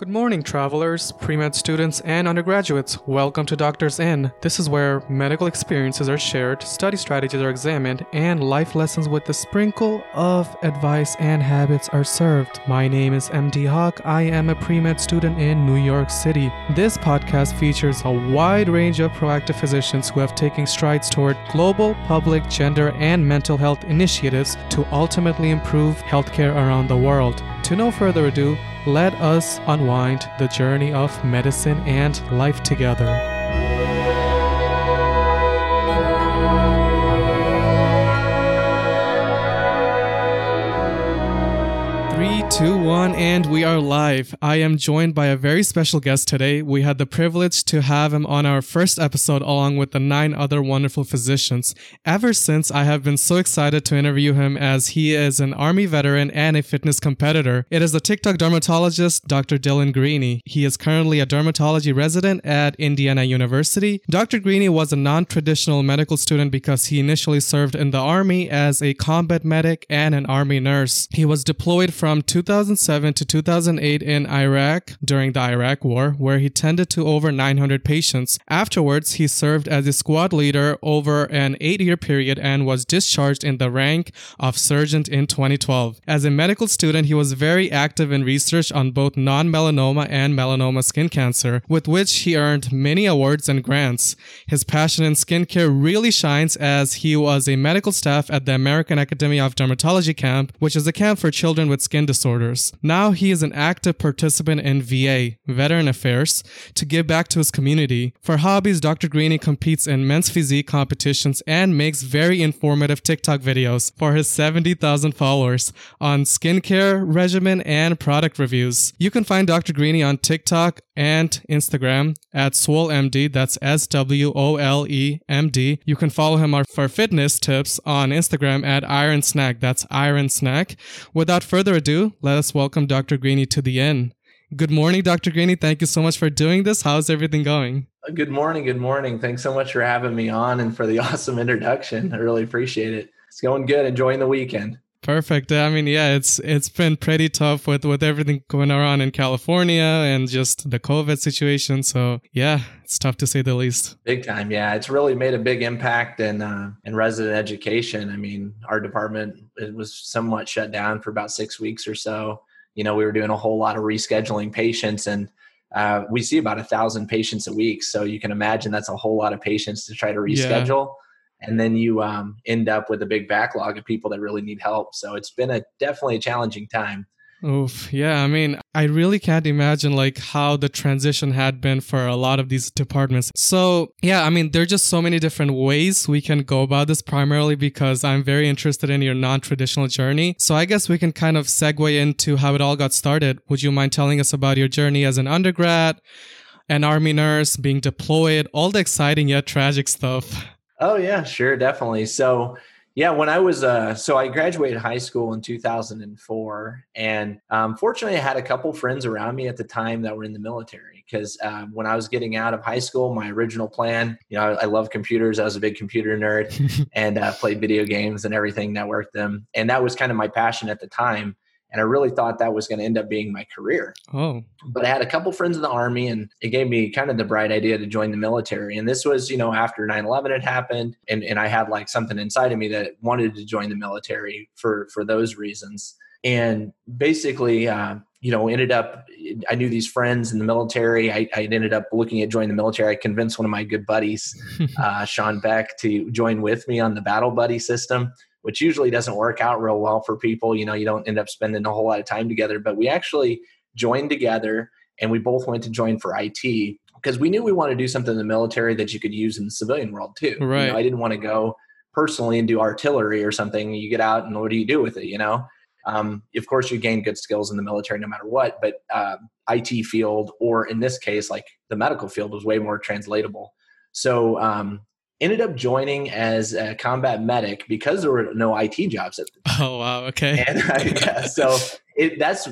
Good morning, travelers, pre med students, and undergraduates. Welcome to Doctors Inn. This is where medical experiences are shared, study strategies are examined, and life lessons with a sprinkle of advice and habits are served. My name is MD Hawk. I am a pre med student in New York City. This podcast features a wide range of proactive physicians who have taken strides toward global, public, gender, and mental health initiatives to ultimately improve healthcare around the world. To no further ado, let us unwind the journey of medicine and life together. Two, one, and we are live. I am joined by a very special guest today. We had the privilege to have him on our first episode along with the nine other wonderful physicians. Ever since, I have been so excited to interview him as he is an Army veteran and a fitness competitor. It is the TikTok dermatologist, Dr. Dylan Greeney. He is currently a dermatology resident at Indiana University. Dr. Greeney was a non traditional medical student because he initially served in the Army as a combat medic and an Army nurse. He was deployed from from 2007 to 2008 in Iraq during the Iraq War, where he tended to over 900 patients. Afterwards, he served as a squad leader over an eight year period and was discharged in the rank of sergeant in 2012. As a medical student, he was very active in research on both non melanoma and melanoma skin cancer, with which he earned many awards and grants. His passion in skincare really shines as he was a medical staff at the American Academy of Dermatology camp, which is a camp for children with skin disorders. Now he is an active participant in VA, Veteran Affairs, to give back to his community. For hobbies, Dr. Greeney competes in men's physique competitions and makes very informative TikTok videos for his 70,000 followers on skincare regimen and product reviews. You can find Dr. Greeney on TikTok and Instagram at SwoleMD. That's S W O L E M D. You can follow him for fitness tips on Instagram at Iron Snack. That's Iron Snack. Without further ado, let us welcome Dr. Greeney to the inn. Good morning, Dr. Greeney. Thank you so much for doing this. How's everything going? Good morning. Good morning. Thanks so much for having me on and for the awesome introduction. I really appreciate it. It's going good. Enjoying the weekend. Perfect. I mean, yeah, it's it's been pretty tough with with everything going on in California and just the COVID situation. So yeah, it's tough to say the least. Big time. Yeah, it's really made a big impact in uh, in resident education. I mean, our department it was somewhat shut down for about six weeks or so. You know, we were doing a whole lot of rescheduling patients and. Uh, we see about a thousand patients a week, so you can imagine that's a whole lot of patients to try to reschedule. Yeah and then you um, end up with a big backlog of people that really need help. So it's been a definitely a challenging time. Oof. Yeah. I mean, I really can't imagine like how the transition had been for a lot of these departments. So yeah, I mean, there are just so many different ways we can go about this primarily because I'm very interested in your non-traditional journey. So I guess we can kind of segue into how it all got started. Would you mind telling us about your journey as an undergrad, an army nurse, being deployed, all the exciting yet tragic stuff? Oh yeah, sure, definitely. So yeah, when I was uh, so I graduated high school in 2004, and um, fortunately, I had a couple friends around me at the time that were in the military. Because uh, when I was getting out of high school, my original plan, you know, I, I love computers. I was a big computer nerd, and uh, played video games and everything, networked them, and that was kind of my passion at the time and I really thought that was going to end up being my career. Oh. But I had a couple friends in the army and it gave me kind of the bright idea to join the military. And this was, you know, after 9/11 had happened and and I had like something inside of me that wanted to join the military for for those reasons. And basically uh, you know, ended up, I knew these friends in the military. I, I ended up looking at joining the military. I convinced one of my good buddies, uh, Sean Beck, to join with me on the battle buddy system which usually doesn't work out real well for people. You know, you don't end up spending a whole lot of time together, but we actually joined together and we both went to join for IT because we knew we wanted to do something in the military that you could use in the civilian world too. Right. You know, I didn't want to go personally and do artillery or something. You get out and what do you do with it? You know, um, of course you gain good skills in the military no matter what, but uh, IT field or in this case, like the medical field was way more translatable. So um, ended up joining as a combat medic because there were no IT jobs at the time. Oh wow, okay. And I, yeah, so it, that's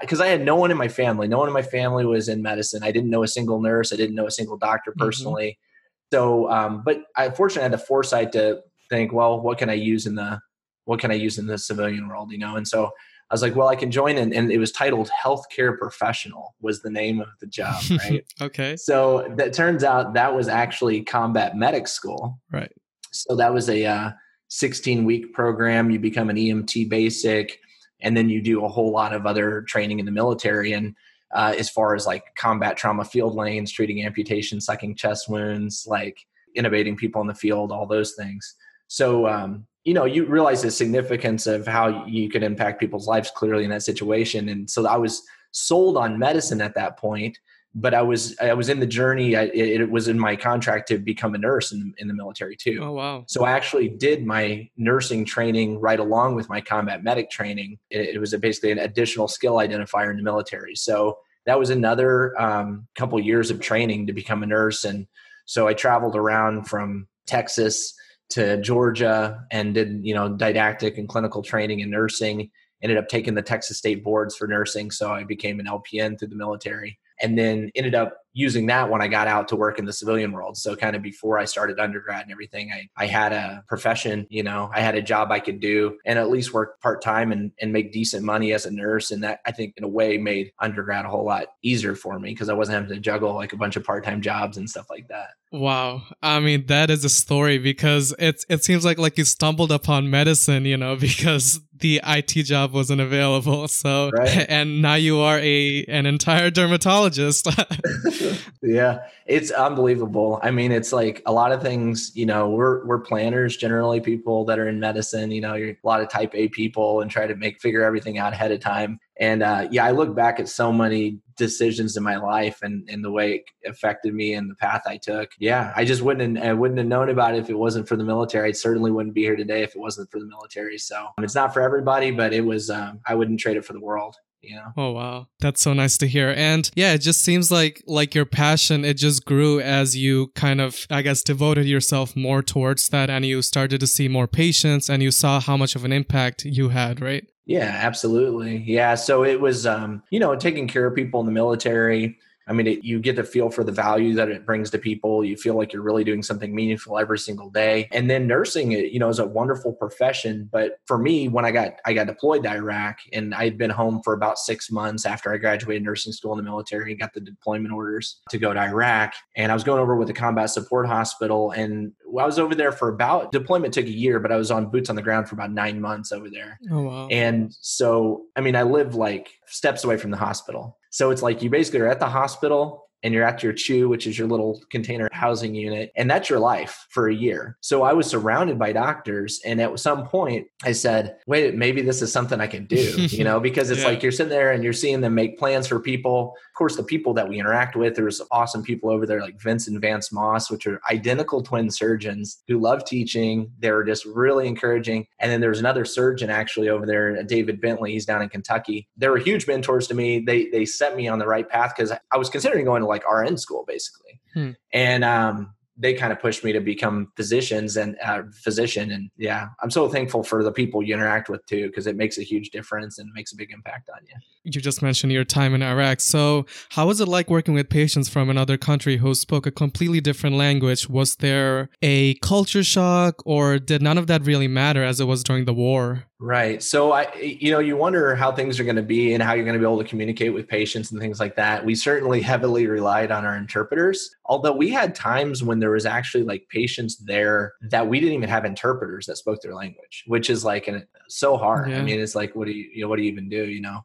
because I had no one in my family. No one in my family was in medicine. I didn't know a single nurse. I didn't know a single doctor mm-hmm. personally. Mm-hmm. So, um, but I fortunately had the foresight to think, well, what can I use in the what can I use in the civilian world, you know? And so I was like, well, I can join, and, and it was titled healthcare professional was the name of the job, right? okay. So that turns out that was actually combat medic school, right? So that was a uh, 16 week program. You become an EMT basic, and then you do a whole lot of other training in the military. And uh, as far as like combat trauma field lanes, treating amputation, sucking chest wounds, like intubating people in the field, all those things. So, um, you know, you realize the significance of how you can impact people's lives clearly in that situation. And so I was sold on medicine at that point but I was I was in the journey. I, it, it, was in my contract to become a nurse in, in the military too. Oh wow! So I actually did my nursing training right along with my combat medic training. It, it was a, basically an additional skill identifier in the military. So that was another um, couple years of training to become a nurse. And so I traveled around from Texas to Georgia and did you know didactic and clinical training in nursing. Ended up taking the Texas State boards for nursing, so I became an LPN through the military and then ended up using that when I got out to work in the civilian world. So kind of before I started undergrad and everything, I, I had a profession, you know, I had a job I could do and at least work part time and, and make decent money as a nurse. And that I think in a way made undergrad a whole lot easier for me because I wasn't having to juggle like a bunch of part time jobs and stuff like that. Wow. I mean, that is a story because it it seems like like you stumbled upon medicine, you know, because the IT job wasn't available. So right. and now you are a an entire dermatologist. yeah, it's unbelievable. I mean, it's like a lot of things, you know, we're we're planners generally people that are in medicine, you know, you're a lot of type A people and try to make figure everything out ahead of time. And uh, yeah, I look back at so many decisions in my life and, and the way it affected me and the path I took. Yeah, I just wouldn't I wouldn't have known about it if it wasn't for the military. I certainly wouldn't be here today if it wasn't for the military. So um, it's not for everybody, but it was. Um, I wouldn't trade it for the world. Yeah. Oh wow. That's so nice to hear. And yeah, it just seems like like your passion it just grew as you kind of I guess devoted yourself more towards that and you started to see more patients and you saw how much of an impact you had, right? Yeah, absolutely. Yeah. So it was, um, you know, taking care of people in the military, I mean, it, you get to feel for the value that it brings to people. You feel like you're really doing something meaningful every single day. And then nursing, it you know, is a wonderful profession. But for me, when I got I got deployed to Iraq, and I'd been home for about six months after I graduated nursing school in the military, and got the deployment orders to go to Iraq, and I was going over with the combat support hospital, and I was over there for about deployment took a year, but I was on boots on the ground for about nine months over there. Oh wow! And so, I mean, I live like steps away from the hospital. So it's like you basically are at the hospital and you're at your CHU, which is your little container housing unit, and that's your life for a year. So I was surrounded by doctors, and at some point I said, "Wait, maybe this is something I can do," you know, because it's yeah. like you're sitting there and you're seeing them make plans for people Of course, the people that we interact with, there's awesome people over there like Vince and Vance Moss, which are identical twin surgeons who love teaching. They're just really encouraging. And then there's another surgeon actually over there, uh, David Bentley. He's down in Kentucky. They were huge mentors to me. They they set me on the right path because I was considering going to like RN school basically. Hmm. And um, they kind of pushed me to become physicians and uh, physician and yeah i'm so thankful for the people you interact with too because it makes a huge difference and makes a big impact on you you just mentioned your time in iraq so how was it like working with patients from another country who spoke a completely different language was there a culture shock or did none of that really matter as it was during the war Right. So I you know, you wonder how things are going to be and how you're going to be able to communicate with patients and things like that. We certainly heavily relied on our interpreters, although we had times when there was actually like patients there that we didn't even have interpreters that spoke their language, which is like an, so hard. Yeah. I mean, it's like what do you, you know, what do you even do, you know?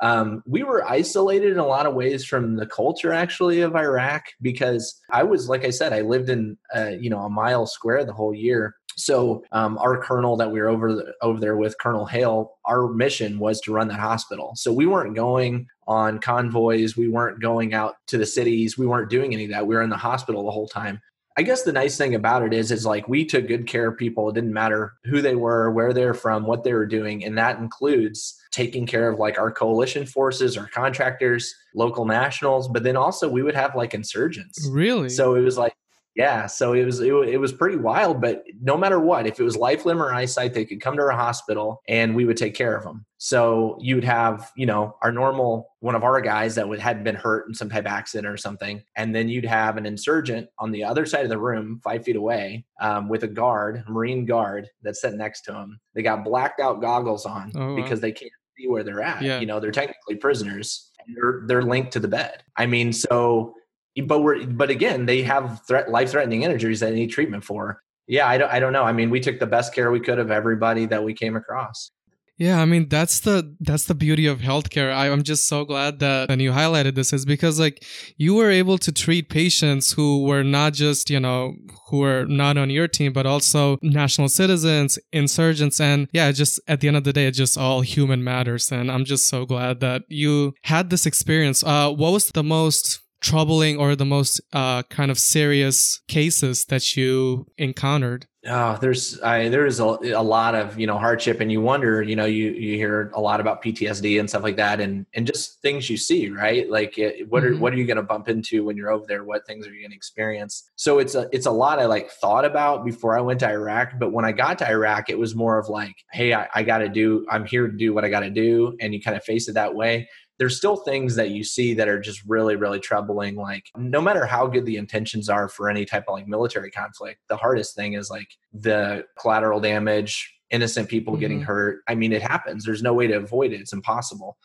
Um, we were isolated in a lot of ways from the culture actually of Iraq because I was like I said I lived in uh, you know a mile square the whole year so um, our colonel that we were over the, over there with, Colonel Hale, our mission was to run that hospital. So we weren't going on convoys, we weren't going out to the cities, we weren't doing any of that. We were in the hospital the whole time. I guess the nice thing about it is, is like we took good care of people. It didn't matter who they were, where they're from, what they were doing, and that includes taking care of like our coalition forces, our contractors, local nationals, but then also we would have like insurgents. Really? So it was like yeah, so it was it, it, was pretty wild, but no matter what, if it was life, limb, or eyesight, they could come to our hospital and we would take care of them. So you would have, you know, our normal one of our guys that would had been hurt in some type of accident or something, and then you'd have an insurgent on the other side of the room, five feet away, um, with a guard, a Marine guard that's sitting next to him. They got blacked out goggles on oh, because wow. they can't see where they're at. Yeah. You know, they're technically prisoners. And they're they're linked to the bed. I mean, so but we're but again, they have threat life threatening injuries that need treatment for. Yeah, I don't I don't know. I mean, we took the best care we could of everybody that we came across. Yeah, I mean that's the that's the beauty of healthcare. I, I'm just so glad that and you highlighted this is because like you were able to treat patients who were not just you know who were not on your team, but also national citizens, insurgents, and yeah, just at the end of the day, it's just all human matters. And I'm just so glad that you had this experience. Uh, what was the most troubling or the most uh, kind of serious cases that you encountered? Oh, there's I, there's a, a lot of you know hardship, and you wonder, you know, you you hear a lot about PTSD and stuff like that, and and just things you see, right? Like, it, what are Mhm. what are you going to bump into when you're over there? What things are you going to experience? So it's a it's a lot I like thought about before I went to Iraq, but when I got to Iraq, it was more of like, hey, I, I got to do, I'm here to do what I got to do, and you kind of face it that way there's still things that you see that are just really really troubling like no matter how good the intentions are for any type of like military conflict the hardest thing is like the collateral damage innocent people getting Mhm. hurt. I mean it happens. There's no way to avoid it. It's impossible.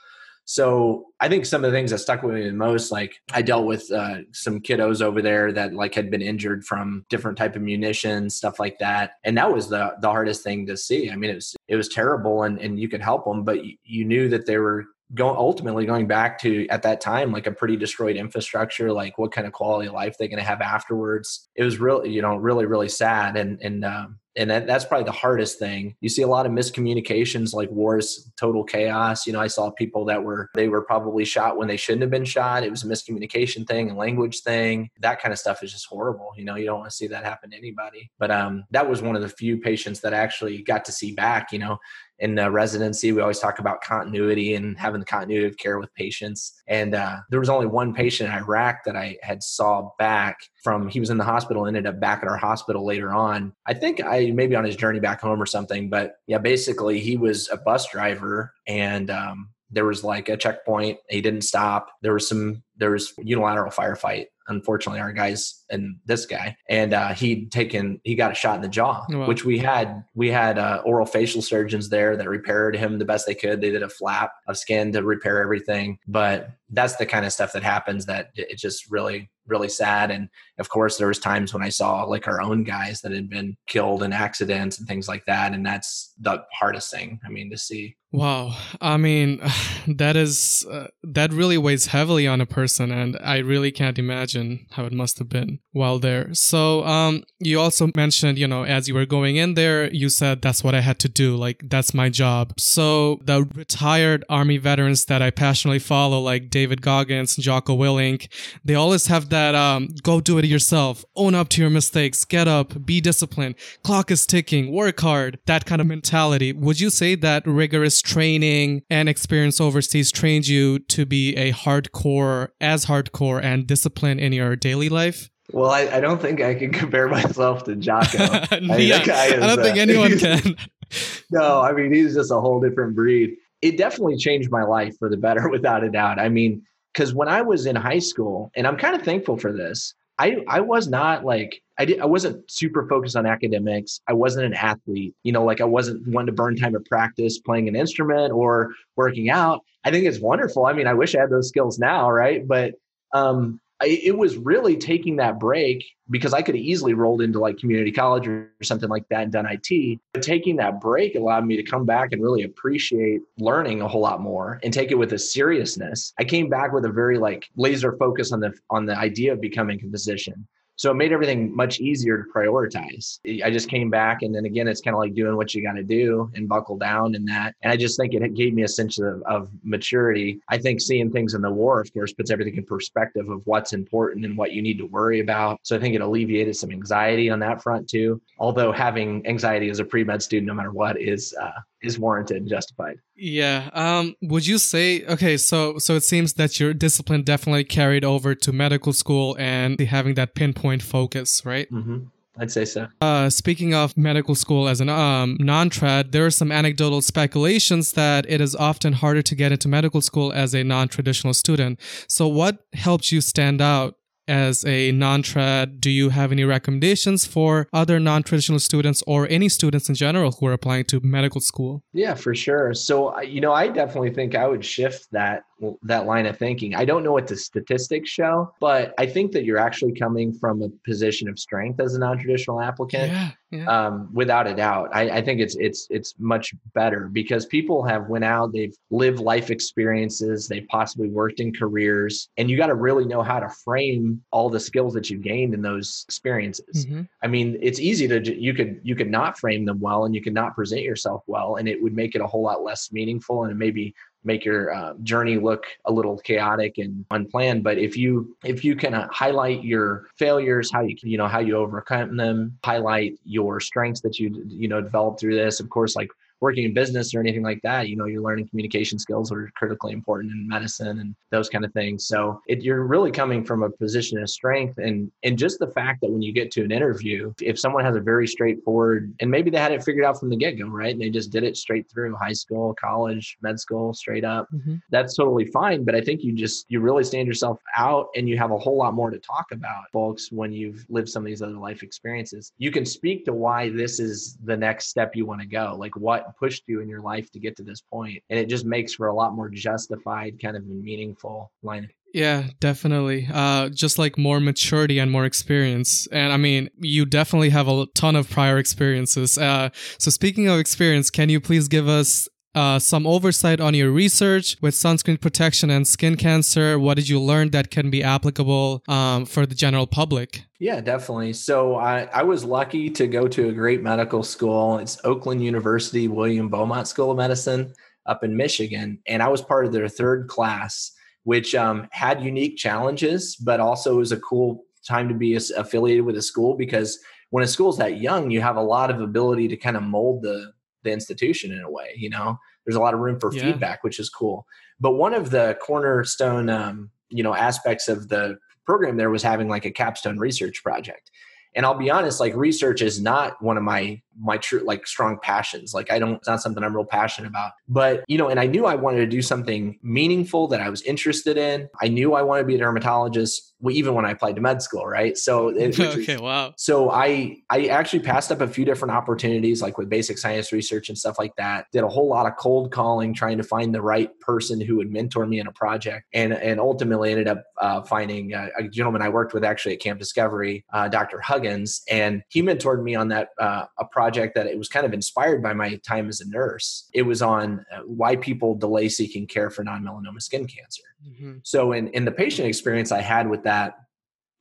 So i think some of the things that stuck with me the most like i dealt with uh, some kiddos over there that like had been injured from different type of munitions stuff like that. And that was the the hardest thing to see. I mean it was it was terrible and and you could help them but you, you knew that they were going ultimately going back to at that time like a pretty destroyed infrastructure like what kind of quality of life they're going to have afterwards. It was really you know really really sad. And and um and that, that's probably the hardest thing. You see a lot of miscommunications like wars total chaos. You know i saw people that were they were probably shot when they shouldn't have been shot. It was a miscommunication thing a language thing. That kind of stuff is just horrible. You know you don't want to see that happen to anybody. But um that was one of the few patients that I actually got to see back you know in uh, residency we always talk about continuity and having the continuity of care with patients. And uh, there was only one patient in iraq that i had saw back from he was in the hospital ended up back at our hospital later on. I think i maybe on his journey back home or something but yeah basically he was a bus driver and um, there was like a checkpoint. He didn't stop. There was some there was unilateral firefight unfortunately our guys and this guy. And uh, he'd taken he got a shot in the jaw Wow. which we had we had uh, oral facial surgeons there that repaired him the best they could. They did a flap of skin to repair everything. But that's the kind of stuff that happens that it's just really really sad. And of course there was times when i saw like our own guys that had been killed in accidents and things like that. And that's the hardest thing i mean to see. Wow. I mean, that is uh, that really weighs heavily on a person and I really can't imagine how it must have been while there. So, um you also mentioned, you know, as you were going in there, you said that's what I had to do, like that's my job. So, the retired army veterans that I passionately follow like David Goggins, Jocko Willink, they always have that um go do it yourself, own up to your mistakes, get up, be disciplined, clock is ticking, work hard, that kind of mentality. Would you say that rigorous training and experience overseas trained you to be a hardcore, as hardcore and disciplined in your daily life? well i, I don't think i can compare myself to jocko I yeah, that guy I don't think uh, anyone can. no, I mean, he's just a whole different breed. It definitely changed my life for the better, without a doubt. I mean, because when I was in high school, and I'm kind of thankful for this, I, I was not like, I, did, I wasn't super focused on academics. I wasn't an athlete, you know, like I wasn't one to burn time at practice playing an instrument or working out. I think it's wonderful. I mean, I wish I had those skills now, right? But um, I, it was really taking that break because I could have easily rolled into like community college or something like that and done IT. But taking that break allowed me to come back and really appreciate learning a whole lot more and take it with a seriousness. I came back with a very like laser focus on the on the idea of becoming a physician. So it made everything much easier to prioritize. I just came back, and then again, it's kind of like doing what you got to do and buckle down in that. And I just think it gave me a sense of, of maturity. I think seeing things in the war, of course, puts everything in perspective of what's important and what you need to worry about. So I think it alleviated some anxiety on that front too. Although having anxiety as a pre med student, no matter what, is uh, is warranted and justified. Yeah. Um. Would you say okay? So so it seems that your discipline definitely carried over to medical school and having that pinpoint focus, right? Mm-hmm. I'd say so. Uh, speaking of medical school as an um, non-trad, there are some anecdotal speculations that it is often harder to get into medical school as a non-traditional student. So, what helped you stand out as a non-trad, do you have any recommendations for other non-traditional students or any students in general who are applying to medical school? Yeah, for sure. So, you know, I definitely think I would shift that that line of thinking. I don't know what the statistics show, but I think that you're actually coming from a position of strength as a non-traditional applicant. Yeah, yeah. Um, without a doubt, I, I think it's it's it's much better because people have went out, they've lived life experiences, they've possibly worked in careers, and you got to really know how to frame all the skills that you've gained in those experiences. Mm-hmm. I mean, it's easy to you could you could not frame them well, and you could not present yourself well, and it would make it a whole lot less meaningful, and maybe make your uh, journey look a little chaotic and unplanned but if you if you can uh, highlight your failures how you you know how you overcome them highlight your strengths that you you know develop through this of course like working in business or anything like that, you know, you're learning communication skills that are critically important in medicine and those kind of things. So it, you're really coming from a position of strength and and just the fact that when you get to an interview, if someone has a very straightforward and maybe they had it figured out from the get go, right? And they just did it straight through high school, college, med school, straight up. Mm-hmm. That's totally fine. But I think you just you really stand yourself out and you have a whole lot more to talk about, folks, when you've lived some of these other life experiences. You can speak to why this is the next step you want to go. Like what pushed you in your life to get to this point and it just makes for a lot more justified kind of meaningful line yeah, definitely. Uh, just like more maturity and more experience. And I mean, you definitely have a ton of prior experiences. Uh, so speaking of experience, can you please give us uh, some oversight on your research with sunscreen protection and skin cancer. What did you learn that can be applicable um, for the general public? Yeah, definitely. So I, I was lucky to go to a great medical school. It's Oakland University William Beaumont School of Medicine up in Michigan. And I was part of their third class, which um, had unique challenges, but also was a cool time to be affiliated with a school because when a school's that young, you have a lot of ability to kind of mold the the institution in a way you know there's a lot of room for yeah. feedback which is cool but one of the cornerstone um, you know aspects of the program there was having like a capstone research project and i'll be honest like research is not one of my my true like strong passions. Like i don't it's not something i'm real passionate about. But you know and i knew i wanted to do something meaningful that i was interested in. I knew i wanted to be a dermatologist even when i applied to med school right? So it, okay wow. So i i actually passed up a few different opportunities like with basic science research and stuff like that. Did a whole lot of cold calling trying to find the right person who would mentor me in a project. And and ultimately ended up uh, finding a, a, gentleman i worked with actually at camp discovery uh, dr huggins and he mentored me on that uh, a project that it was kind of inspired by my time as a nurse. It was on uh, why people delay seeking care for non melanoma skin cancer. Mm-hmm. So, in, in the patient experience I had with that,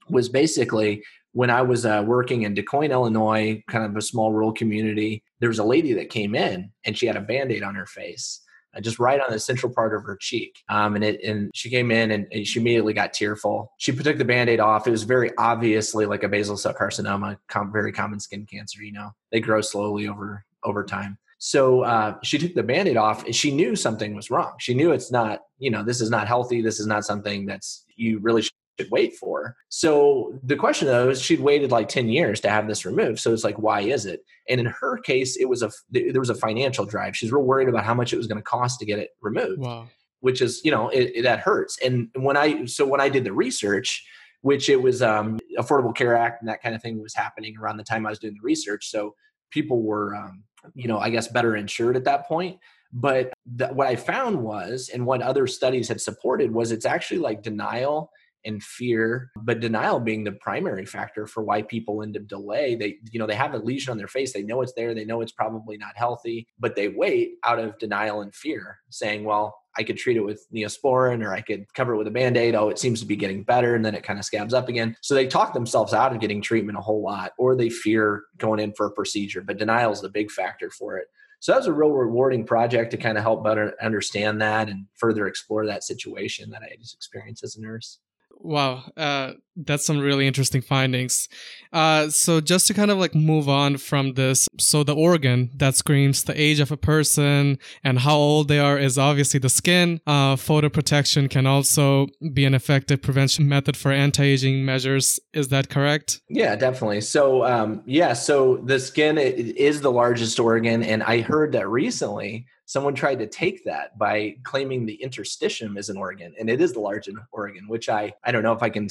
was basically when I was uh, working in DuQuoin, Illinois, kind of a small rural community, there was a lady that came in and she had a band aid on her face uh, just right on the central part of her cheek. Um, and it and she came in and, and, she immediately got tearful. She took the band-aid off. It was very obviously like a basal cell carcinoma, com- very common skin cancer. You know, they grow slowly over over time. So uh, she took the band-aid off and she knew something was wrong. She knew it's not, you know, this is not healthy. This is not something that's you really should wait for. So the question though is she'd waited like 10 years to have this removed. So it's like, why is it? And in her case, it was a, there was a financial drive. She's real worried about how much it was going to cost to get it removed, wow. which is, you know, it, it, that hurts. And when I, so when I did the research, which it was um, Affordable Care Act and that kind of thing was happening around the time I was doing the research. So people were, um, you know, I guess better insured at that point. But what I found was, and what other studies had supported was it's actually like denial and fear but denial being the primary factor for why people end up delay they you know they have a lesion on their face they know it's there they know it's probably not healthy but they wait out of denial and fear saying well I could treat it with neosporin or I could cover it with a band aid. Oh, it seems to be getting better. And then it kind of scabs up again. So they talk themselves out of getting treatment a whole lot, or they fear going in for a procedure. But denial is the big factor for it. So that was a real rewarding project to kind of help better understand that and further explore that situation that I just experienced as a nurse. Wow, uh, that's some really interesting findings. Uh, so just to kind of like move on from this, so the organ that screams the age of a person and how old they are is obviously the skin. Uh, photo protection can also be an effective prevention method for anti-aging measures. Is that correct? Yeah, definitely. So um, yeah, so the skin is the largest organ, and I heard that recently someone tried to take that by claiming the interstitium is an organ and it is the largest organ which i i don't know if i can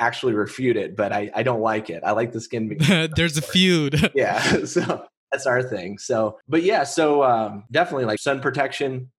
actually refute it, but I, I don't like it. I like the skin. There's a feud. yeah. So that's our thing. So, but yeah, so um, definitely like sun protection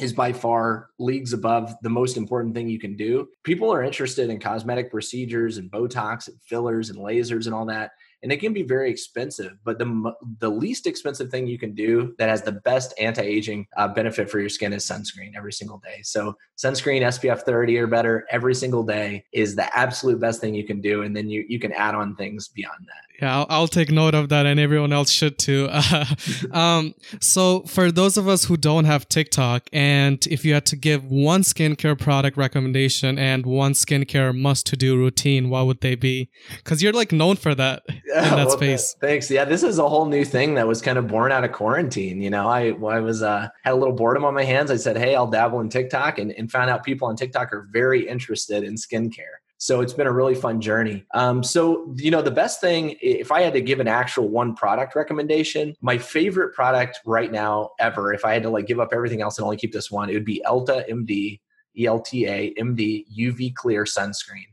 is by far leagues above the most important thing you can do. People are interested in cosmetic procedures and Botox and fillers and lasers and all that and it can be very expensive. But the the least expensive thing you can do that has the best anti aging uh, benefit for your skin is sunscreen every single day. So sunscreen SPF 30 or better every single day is the absolute best thing you can do, and then you you can add on things beyond that. Yeah, I'll, I'll take note of that, and everyone else should too. um, so for those of us who don't have TikTok, and if you had to give one skincare product recommendation and one skincare must to do routine, what would they be? Because you're like known for that that well, space. Thanks. Yeah, this is a whole new thing that was kind of born out of quarantine. You know, I I was uh, had a little boredom on my hands. I said, hey, I'll dabble in TikTok, and, and found out people on TikTok are very interested in skincare. So it's been a really fun journey. Um, so, you know, the best thing, if I had to give an actual one product recommendation, my favorite product right now ever, if I had to like give up everything else and only keep this one, it would be Elta MD, ELTA MD UV Clear Sunscreen.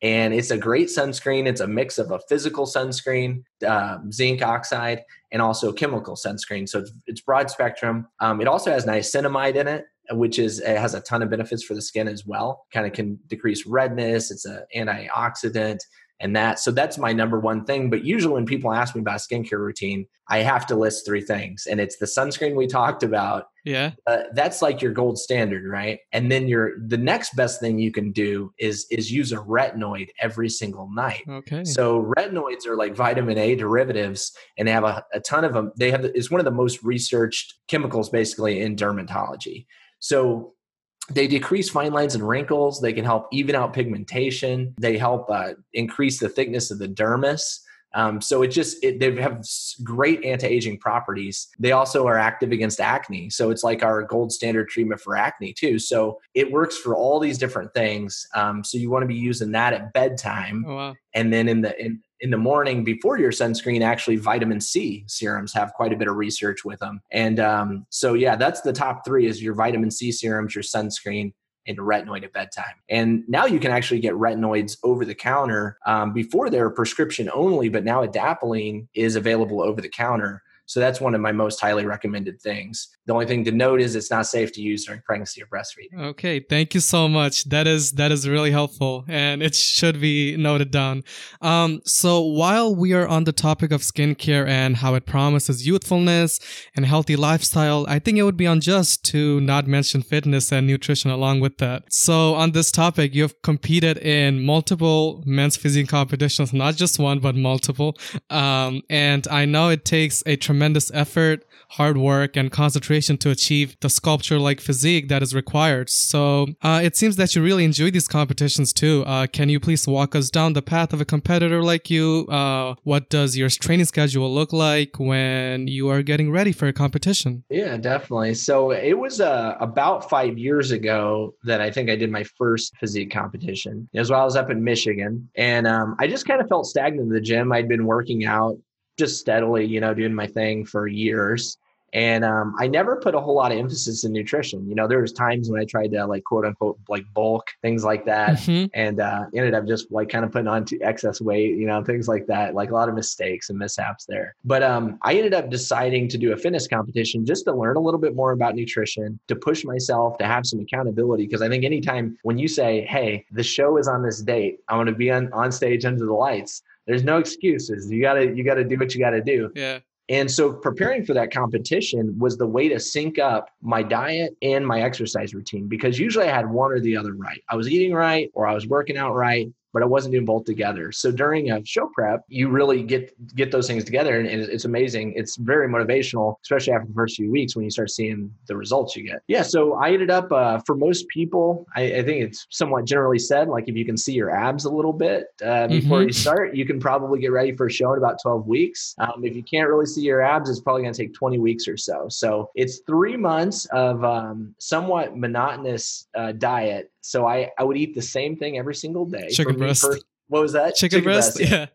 And it's a great sunscreen. It's a mix of a physical sunscreen, um, zinc oxide, and also chemical sunscreen. So it's, it's broad spectrum. Um, it also has niacinamide in it, which is it has a ton of benefits for the skin as well. Kind of can decrease redness. It's an antioxidant and that. So that's my number one thing. But usually when people ask me about skincare routine, I have to list three things, and it's the sunscreen we talked about. Yeah, uh, that's like your gold standard, right? And then your the next best thing you can do is is use a retinoid every single night. Okay. So retinoids are like vitamin A derivatives, and they have a, a ton of them. They have it's one of the most researched chemicals basically in dermatology. So they decrease fine lines and wrinkles. They can help even out pigmentation. They help uh, increase the thickness of the dermis. Um, so it just it, they have great anti-aging properties. They also are active against acne, so it's like our gold standard treatment for acne too. So it works for all these different things. Um, so you want to be using that at bedtime, oh, wow. and then in the in in the morning before your sunscreen, actually vitamin C serums have quite a bit of research with them. And um, so, yeah, that's the top three is your vitamin C serums, your sunscreen, and retinoid at bedtime. And now you can actually get retinoids over the counter. Um, before they're prescription only, but now adapalene is available over the counter. So that's one of my most highly recommended things. The only thing to note is it's not safe to use during pregnancy or breastfeeding. Okay, thank you so much. That is that is really helpful, and it should be noted down. Um, so while we are on the topic of skincare and how it promises youthfulness and healthy lifestyle, I think it would be unjust to not mention fitness and nutrition along with that. So on this topic, you've competed in multiple men's physique competitions, not just one but multiple. Um, and I know it takes a tremendous tremendous effort, hard work, and concentration to achieve the sculpture like physique that is required. So uh, it seems that you really enjoy these competitions too. Uh, can you please walk us down the path of a competitor like you? Uh, what does your training schedule look like when you are getting ready for a competition? Yeah, definitely. So it was uh, about five years ago that I think I did my first physique competition. As well, I was up in Michigan, and um, I just kind of felt stagnant in the gym. I'd been working out just steadily, you know, doing my thing for years. And um, I never put a whole lot of emphasis in nutrition. You know, there was times when I tried to like quote unquote like bulk things like that, mm-hmm. and uh, ended up just like kind of putting on to excess weight. You know, things like that. Like a lot of mistakes and mishaps there. But um, I ended up deciding to do a fitness competition just to learn a little bit more about nutrition, to push myself, to have some accountability. Because I think anytime when you say, "Hey, the show is on this date, I want to be on on stage under the lights," there's no excuses. You gotta you gotta do what you gotta do. Yeah. And so preparing for that competition was the way to sync up my diet and my exercise routine because usually I had one or the other right. I was eating right or I was working out right but I wasn't doing both together. So during a show prep, you really get get those things together, and, it's amazing. It's very motivational, especially after the first few weeks when you start seeing the results you get. Yeah. So I ended up uh, for most people, I, I, think it's somewhat generally said, like if you can see your abs a little bit uh, before mm-hmm. you start, you can probably get ready for a show in about 12 weeks. Um, if you can't really see your abs, it's probably going to take 20 weeks or so. So it's three months of um, somewhat monotonous uh, diet so I, I would eat the same thing every single day. Chicken breast. what was that? Chicken, Chicken breast? breast? Yeah.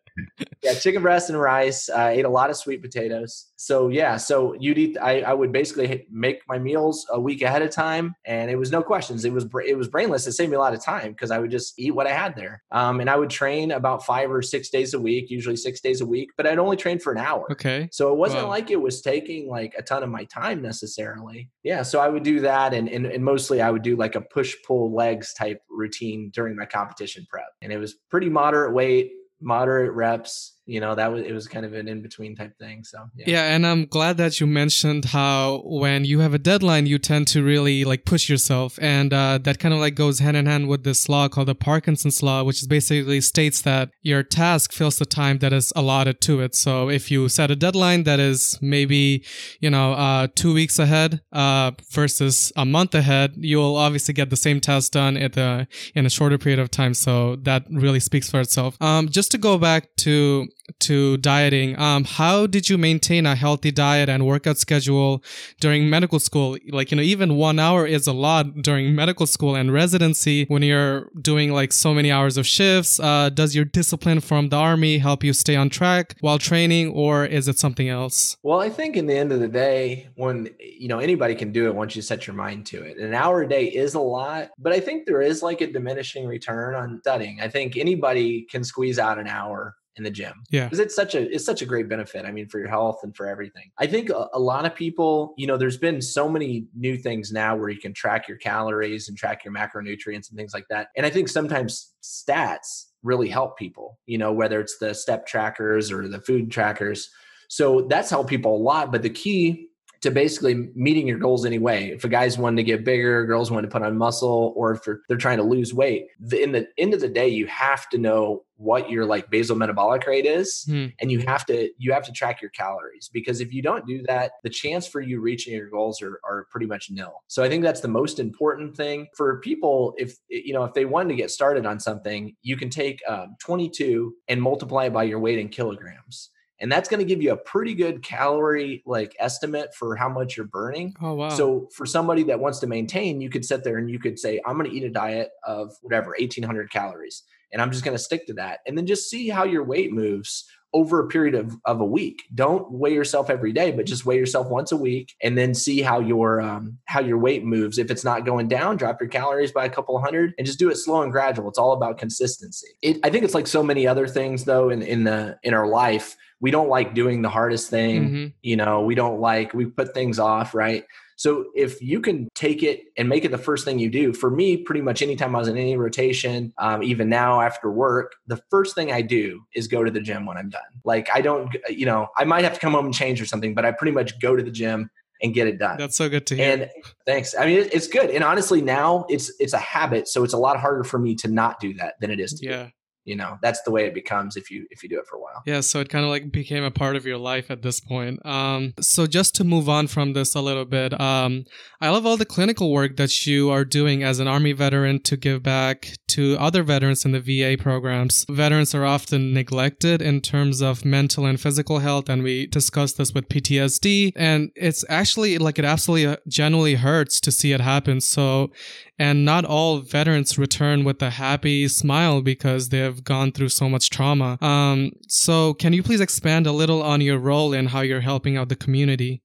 Yeah, chicken breast and rice. I ate a lot of sweet potatoes. So yeah, so you'd eat. I, I would basically make my meals a week ahead of time, and it was no questions. It was it was brainless. It saved me a lot of time because I would just eat what I had there. Um, and I would train about five or six days a week, usually six days a week, but I'd only train for an hour. Okay. So it wasn't wow. like it was taking like a ton of my time necessarily. Yeah. So I would do that, and and, and mostly I would do like a push pull legs type routine during my competition prep, and it was pretty moderate weight moderate reps you know that was it was kind of an in between type thing so yeah. yeah and i'm glad that you mentioned how when you have a deadline you tend to really like push yourself and uh, that kind of like goes hand in hand with this law called the parkinson's law which basically states that your task fills the time that is allotted to it. So if you set a deadline that is maybe you know uh, two weeks ahead uh, versus a month ahead you'll obviously get the same task done at the in a shorter period of time. So that really speaks for itself. Um, just to go back to to dieting. Um, how did you maintain a healthy diet and workout schedule during medical school? Like, you know, even one hour is a lot during medical school and residency when you're doing like so many hours of shifts. Uh, does your discipline from the army help you stay on track while training or is it something else? Well, I think in the end of the day, when, you know, anybody can do it once you set your mind to it. An hour a day is a lot, but I think there is like a diminishing return on studying. I think anybody can squeeze out an hour in the gym. Yeah. Because it's such a it's such a great benefit. I mean, for your health and for everything. I think a, a, lot of people, you know, there's been so many new things now where you can track your calories and track your macronutrients and things like that. And I think sometimes stats really help people, you know, whether it's the step trackers or the food trackers. So that's helped people a lot. But the key to basically meeting your goals anyway. If a guy's wanting to get bigger, girls want to put on muscle, or if they're, trying to lose weight, the, in the end of the day, you have to know what your like basal metabolic rate is hmm. and you have to you have to track your calories because if you don't do that the chance for you reaching your goals are, are pretty much nil so i think that's the most important thing for people if you know if they want to get started on something you can take um, 22 and multiply it by your weight in kilograms and that's going to give you a pretty good calorie like estimate for how much you're burning. Oh wow. So for somebody that wants to maintain, you could sit there and you could say I'm going to eat a diet of whatever 1800 calories and I'm just going to stick to that and then just see how your weight moves over a period of, of a week. Don't weigh yourself every day, but just weigh yourself once a week and then see how your um, how your weight moves. If it's not going down, drop your calories by a couple hundred and just do it slow and gradual. It's all about consistency. It, I think it's like so many other things though in in the in our life we don't like doing the hardest thing. Mm-hmm. You know, we don't like, we put things off, right? So if you can take it and make it the first thing you do, for me, pretty much anytime I was in any rotation, um, even now after work, the first thing I do is go to the gym when I'm done. Like I don't, you know, I might have to come home and change or something, but I pretty much go to the gym and get it done. That's so good to hear. And thanks. I mean, it's good. And honestly, now it's it's a habit, so it's a lot harder for me to not do that than it is to. Yeah. Do you know that's the way it becomes if you if you do it for a while. Yeah so it kind of like became a part of your life at this point. Um so just to move on from this a little bit um i love all the clinical work that you are doing as an army veteran to give back to other veterans in the va programs. Veterans are often neglected in terms of mental and physical health and we discussed this with ptsd and it's actually like it absolutely generally hurts to see it happen. So and not all veterans return with a happy smile because they have gone through so much trauma. Um, so, can you please expand a little on your role and how you're helping out the community?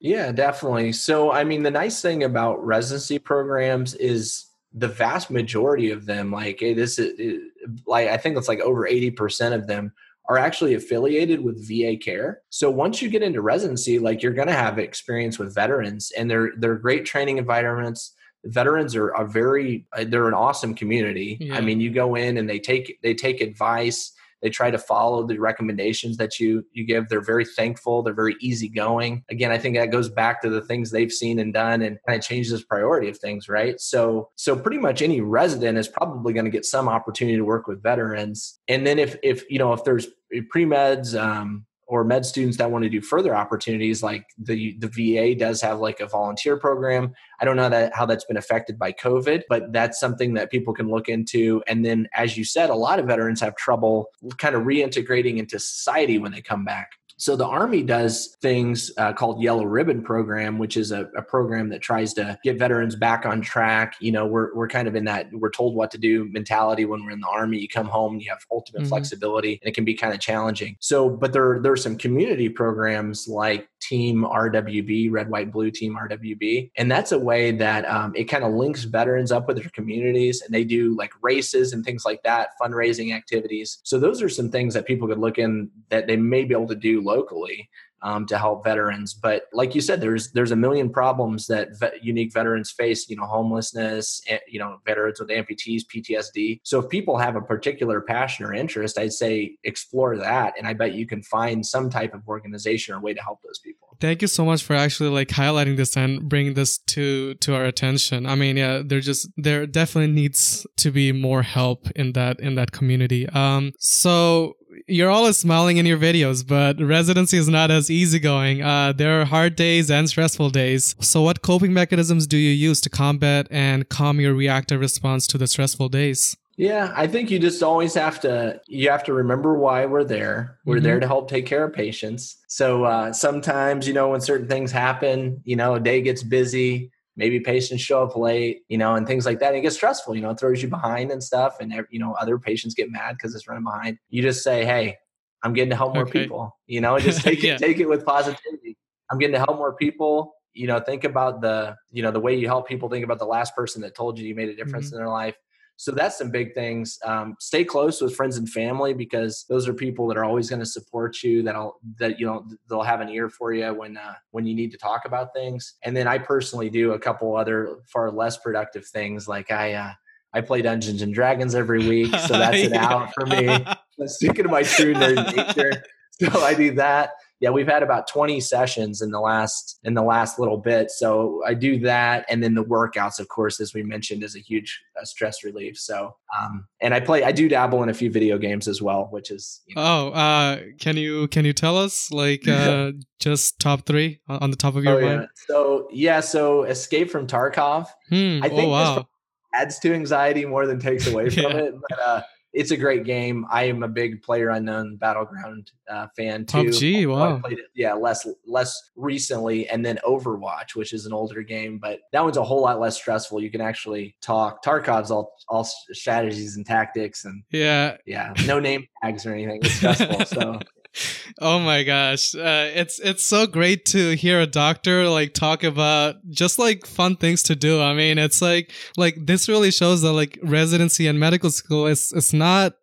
Yeah, definitely. So, I mean, the nice thing about residency programs is the vast majority of them, like this, is, like I think it's like over eighty percent of them are actually affiliated with VA care. So once you get into residency, like you're going to have experience with veterans and they're they're great training environments veterans are a very uh, they're an awesome community. Yeah. i mean you go in and they take they take advice they try to follow the recommendations that you you give. They're very thankful they're very easygoing. Again i think that goes back to the things they've seen and done and kind of changes priority of things right? So so pretty much any resident is probably going to get some opportunity to work with veterans. And then if if you know if there's pre-meds um, or med students that want to do further opportunities like the the VA does have like a volunteer program. I don't know that how that's been affected by COVID, but that's something that people can look into and then as you said a lot of veterans have trouble kind of reintegrating into society when they come back. So the Army does things uh, called Yellow Ribbon Program, which is a, a, program that tries to get veterans back on track. You know, we're, we're kind of in that we're told what to do mentality when we're in the Army. You come home, you have ultimate mm-hmm. flexibility, and it can be kind of challenging. So, but there, there are some community programs like Team RWB, Red, White, Blue Team RWB. And that's a way that um, it kind of links veterans up with their communities and they do like races and things like that, fundraising activities. So those are some things that people could look in that they may be able to do locally um, to help veterans. But like you said, there's there's a million problems that unique veterans face. You know, homelessness. Eh, you know, veterans with amputees, PTSD. So if people have a particular passion or interest, I'd say explore that, and I bet you can find some type of organization or way to help those people. Thank you so much for actually like highlighting this and bringing this to to our attention. I mean, yeah, there just there definitely needs to be more help in that in that community. Um, so you're always smiling in your videos, but residency is not as easygoing. Uh, there are hard days and stressful days. So, what coping mechanisms do you use to combat and calm your reactive response to the stressful days? Yeah, I think you just always have to you have to remember why we're there. We're mm-hmm. there to help take care of patients. So uh, sometimes, you know, when certain things happen, you know, a day gets busy, maybe patients show up late, you know, and things like that. And it gets stressful, you know, it throws you behind and stuff. And, you know, other patients get mad because it's running behind. You just say, hey, I'm getting to help more okay. people, you know, just take yeah. it, take it with positivity. I'm getting to help more people. You know, think about the, you know, the way you help people think about the last person that told you you made a difference mm-hmm. in their life. So that's some big things. Um, stay close with friends and family because those are people that are always going to support you. That'll that you know they'll have an ear for you when uh, when you need to talk about things. And then I personally do a couple other far less productive things. Like I uh, I play Dungeons and Dragons every week, so that's an yeah. out for me. Speaking of my true nerd nature, so I do that yeah, we've had about 20 sessions in the last in the last little bit. So I do that, and then the workouts, of course, as we mentioned, is a huge uh, stress relief. So, um, and I play, I do dabble in a few video games as well, which is. You know. Oh, uh, can you can you tell us like uh, just top three on the top of your oh, mind? Yeah. So yeah, so Escape from Tarkov. Hmm. I think oh, wow. adds to anxiety more than takes away from it. But uh, it's a great game. I am a big Player Unknown Battleground uh, fan too. PUBG, wow. I played it, yeah, less less recently, and then Overwatch, which is an older game, but that one's a whole lot less stressful. You can actually talk. Tarkov's all all strategies and tactics, and yeah, yeah, no name tags or anything. It's stressful. so oh my gosh. Uh, it's it's so great to hear a doctor like talk about just like fun things to do. I mean it's like like this really shows that like residency and medical school is it's not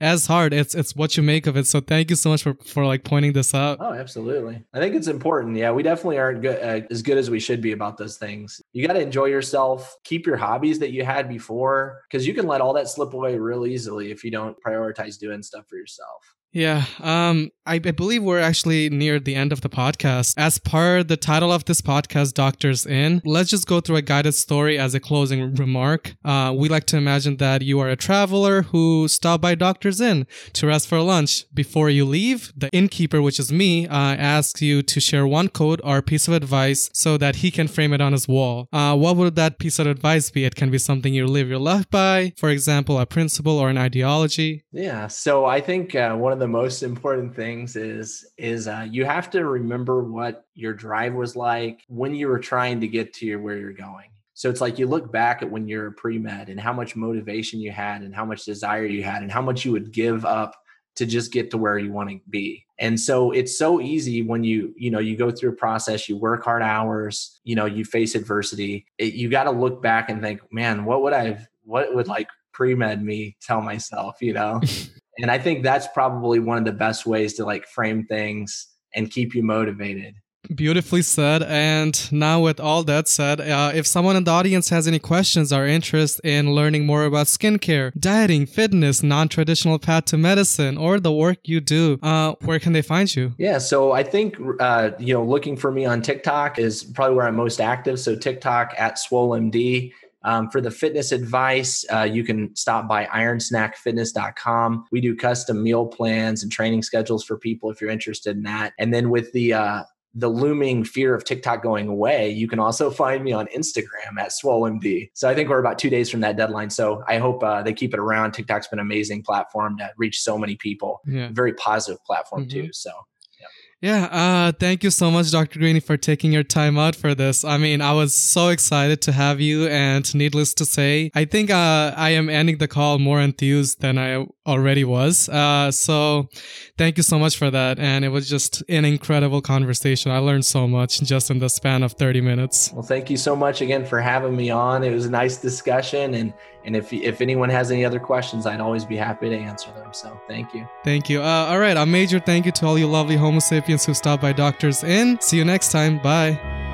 as hard. It's it's what you make of it. So thank you so much for for like pointing this out. Oh absolutely. I think it's important. Yeah we definitely aren't good uh, as good as we should be about those things. You got to enjoy yourself. Keep your hobbies that you had before because you can let all that slip away real easily if you don't prioritize doing stuff for yourself. Yeah, um, I, believe we're actually near the end of the podcast. As per the title of this podcast, Doctors Inn, let's just go through a guided story as a closing remark. Uh, we like to imagine that you are a traveler who stopped by Doctors Inn to rest for lunch. Before you leave, the innkeeper, which is me, uh, asks you to share one quote or piece of advice so that he can frame it on his wall. Uh, what would that piece of advice be? It can be something you live your life by, for example, a principle or an ideology. Yeah, so I think uh, one of the most important things is is uh, you have to remember what your drive was like when you were trying to get to where you're going. So it's like you look back at when you're pre med and how much motivation you had and how much desire you had and how much you would give up to just get to where you want to be. And so it's so easy when you, you know, you go through a process, you work hard hours, you know, you face adversity. It, you got to look back and think, man, what would I, what would like pre med me tell myself, you know? And I think that's probably one of the best ways to like frame things and keep you motivated. Beautifully said. And now, with all that said, uh, if someone in the audience has any questions or interest in learning more about skincare, dieting, fitness, non traditional path to medicine, or the work you do, uh, where can they find you? Yeah. So I think, uh, you know, looking for me on TikTok is probably where I'm most active. So TikTok at SwoleMD. Um, for the fitness advice, uh, you can stop by ironsnackfitness.com. We do custom meal plans and training schedules for people if you're interested in that. And then with the uh, the looming fear of TikTok going away, you can also find me on Instagram at SwoleMD. So I think we're about two days from that deadline. So I hope uh, they keep it around. TikTok's been an amazing platform to reach so many people. Yeah. Very positive platform mm-hmm. too. So Yeah, uh, thank you so much, Dr. Greeney, for taking your time out for this. I mean, I was so excited to have you, and needless to say, I think uh, I am ending the call more enthused than I already was. Uh, so, thank you so much for that, and it was just an incredible conversation. I learned so much just in the span of 30 minutes. Well, thank you so much again for having me on. It was a nice discussion, and and if if anyone has any other questions, I'd always be happy to answer them. So, thank you. Thank you. Uh, all right, a major thank you to all you lovely Homo sapiens who stopped by Doctors Inn. See you next time. Bye.